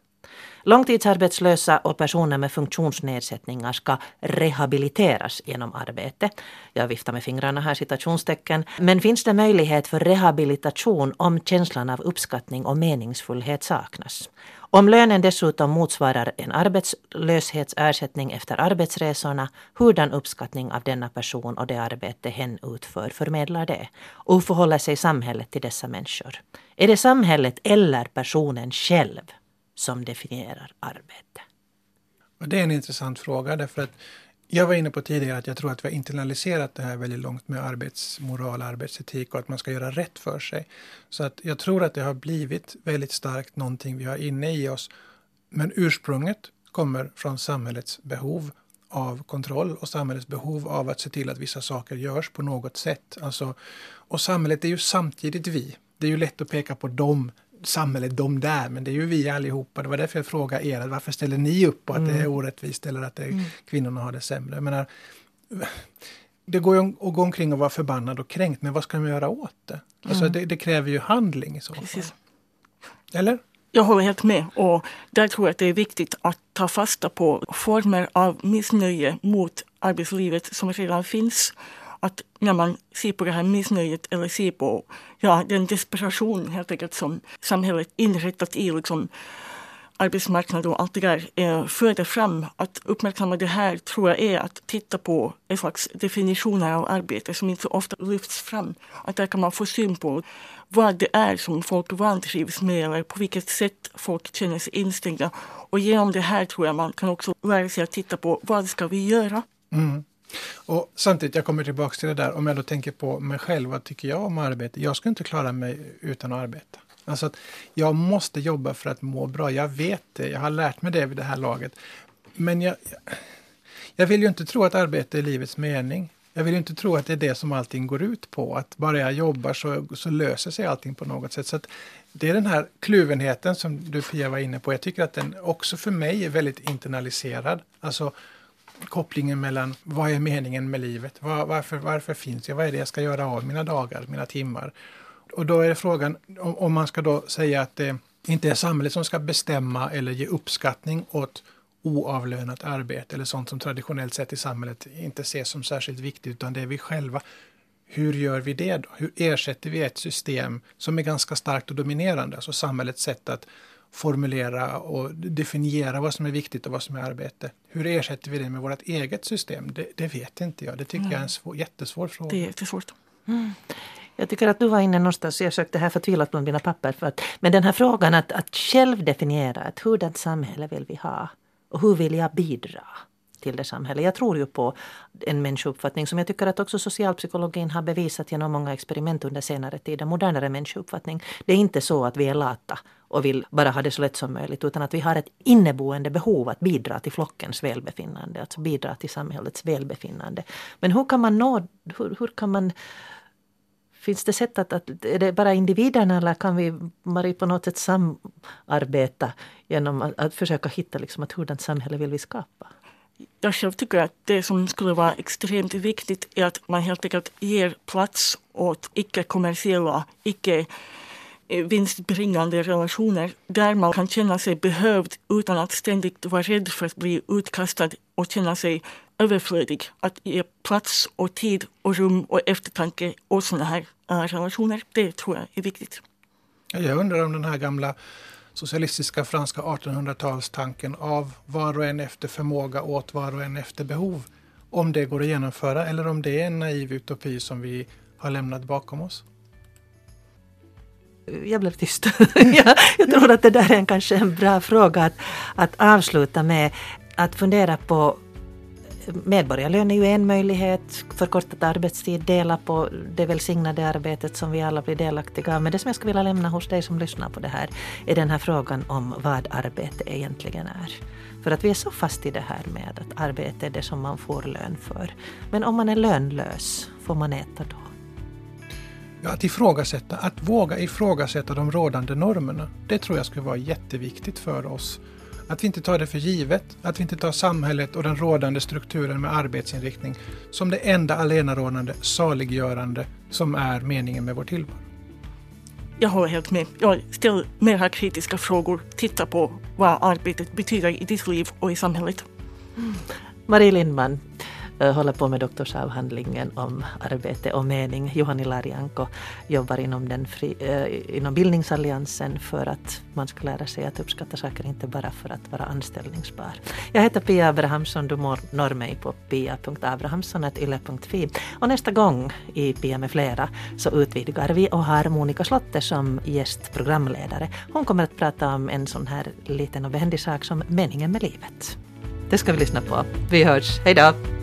Långtidsarbetslösa och personer med funktionsnedsättningar ska rehabiliteras genom arbete. Jag viftar med fingrarna här, citationstecken. Men finns det möjlighet för rehabilitation om känslan av uppskattning och meningsfullhet saknas? Om lönen dessutom motsvarar en arbetslöshetsersättning efter arbetsresorna, hurdan uppskattning av denna person och det arbete hen utför förmedlar det? Och hur förhåller sig samhället till dessa människor? Är det samhället eller personen själv som definierar arbete? Och det är en intressant fråga därför att jag var inne på tidigare att jag tror att vi har internaliserat det här väldigt långt med arbetsmoral, arbetsetik och att man ska göra rätt för sig. Så att jag tror att det har blivit väldigt starkt någonting vi har inne i oss. Men ursprunget kommer från samhällets behov av kontroll och samhällets behov av att se till att vissa saker görs på något sätt. Alltså, och samhället är ju samtidigt vi. Det är ju lätt att peka på dem samhället, de där, men det är ju vi allihopa. Det var därför jag frågade er, varför ställer ni upp på att mm. det är mm. orättvist eller att det mm. kvinnorna har det sämre? Jag menar, det går ju att gå omkring och vara förbannad och kränkt, men vad ska man göra åt det? Alltså, mm. det, det, kräver ju handling i så fall. Precis. Eller? Jag håller helt med och där tror jag att det är viktigt att ta fasta på former av missnöje mot arbetslivet som redan finns att när man ser på det här missnöjet eller ser på ja, den desperation helt enkelt som samhället inrättat i liksom, arbetsmarknad och allt det där eh, föder fram. Att uppmärksamma det här tror jag är att titta på en slags definitioner av arbete som inte så ofta lyfts fram. Att där kan man få syn på vad det är som folk vantrivs med eller på vilket sätt folk känner sig instängda. Och genom det här tror jag man kan också lära sig att titta på vad ska vi göra? Mm. Och samtidigt, jag kommer tillbaka till det där, om jag då tänker på mig själv, vad tycker jag om arbete? Jag skulle inte klara mig utan att arbeta. Alltså att jag måste jobba för att må bra. Jag vet det, jag har lärt mig det vid det här laget. Men jag, jag vill ju inte tro att arbete är livets mening. Jag vill inte tro att det är det som allting går ut på. Att bara jag jobbar så, så löser sig allting på något sätt. Så Det är den här kluvenheten som du Pia var inne på. Jag tycker att den också för mig är väldigt internaliserad. Alltså kopplingen mellan vad är meningen med livet? Var, varför, varför finns jag? Vad är det jag ska göra av mina dagar, mina timmar? Och då är frågan om, om man ska då säga att det inte är samhället som ska bestämma eller ge uppskattning åt oavlönat arbete eller sånt som traditionellt sett i samhället inte ses som särskilt viktigt utan det är vi själva. Hur gör vi det då? Hur ersätter vi ett system som är ganska starkt och dominerande, alltså samhällets sätt att formulera och definiera vad som är viktigt och vad som är arbete. Hur ersätter vi det med vårt eget system? Det, det vet inte jag. Det tycker mm. jag är en svår, jättesvår fråga. Det är jättesvårt. Mm. Jag tycker att du var inne någonstans, jag sökte här förtvivlat bland dina papper. För att, men den här frågan att, att själv definiera ett hurdant samhälle vill vi ha och hur vill jag bidra? Till det samhället. Jag tror ju på en människouppfattning som jag tycker att också socialpsykologin har bevisat genom många experiment under senare tid. En modernare människouppfattning. Det är inte så att vi är lata och vill bara ha det så lätt som möjligt utan att vi har ett inneboende behov att bidra till flockens välbefinnande, alltså bidra till samhällets välbefinnande. Men hur kan man nå, hur, hur kan man Finns det sätt att, att, är det bara individerna eller kan vi Marie, på något sätt samarbeta genom att, att försöka hitta liksom, att hurdant samhälle vill vi skapa? Jag själv tycker att det som skulle vara extremt viktigt är att man helt enkelt ger plats åt icke-kommersiella, icke eh, vinstbringande relationer där man kan känna sig behövd utan att ständigt vara rädd för att bli utkastad och känna sig överflödig. Att ge plats och tid och rum och eftertanke åt sådana här eh, relationer, det tror jag är viktigt. Jag undrar om den här gamla socialistiska franska 1800-talstanken av var och en efter förmåga åt var och en efter behov. Om det går att genomföra eller om det är en naiv utopi som vi har lämnat bakom oss. Jag blev tyst. <laughs> jag, jag tror att det där är en, kanske en bra fråga att, att avsluta med. Att fundera på medborgarlön är ju en möjlighet, förkortad arbetstid, dela på det välsignade arbetet som vi alla blir delaktiga av. Men det som jag skulle vilja lämna hos dig som lyssnar på det här är den här frågan om vad arbete egentligen är. För att vi är så fast i det här med att arbete är det som man får lön för. Men om man är lönlös, får man äta då? Ja, att ifrågasätta, att våga ifrågasätta de rådande normerna. Det tror jag skulle vara jätteviktigt för oss. Att vi inte tar det för givet, att vi inte tar samhället och den rådande strukturen med arbetsinriktning som det enda allenarådande, saliggörande som är meningen med vår tillvaro. Jag håller helt med. Jag ställer mera kritiska frågor. Titta på vad arbetet betyder i ditt liv och i samhället. Marie Lindman, Eh, håller på med doktorsavhandlingen om arbete och mening. Juhani Larianko jobbar inom, den fri, äh, inom Bildningsalliansen för att man ska lära sig att uppskatta saker, inte bara för att vara anställningsbar. Jag heter Pia Abrahamsson, du når mig på pia.abrahamsson.yle.fi och nästa gång i Pia med flera så utvidgar vi och har Monica Slotte som gästprogramledare. Hon kommer att prata om en sån här liten och behändig sak som meningen med livet. Det ska vi lyssna på. Vi hörs. Hej då!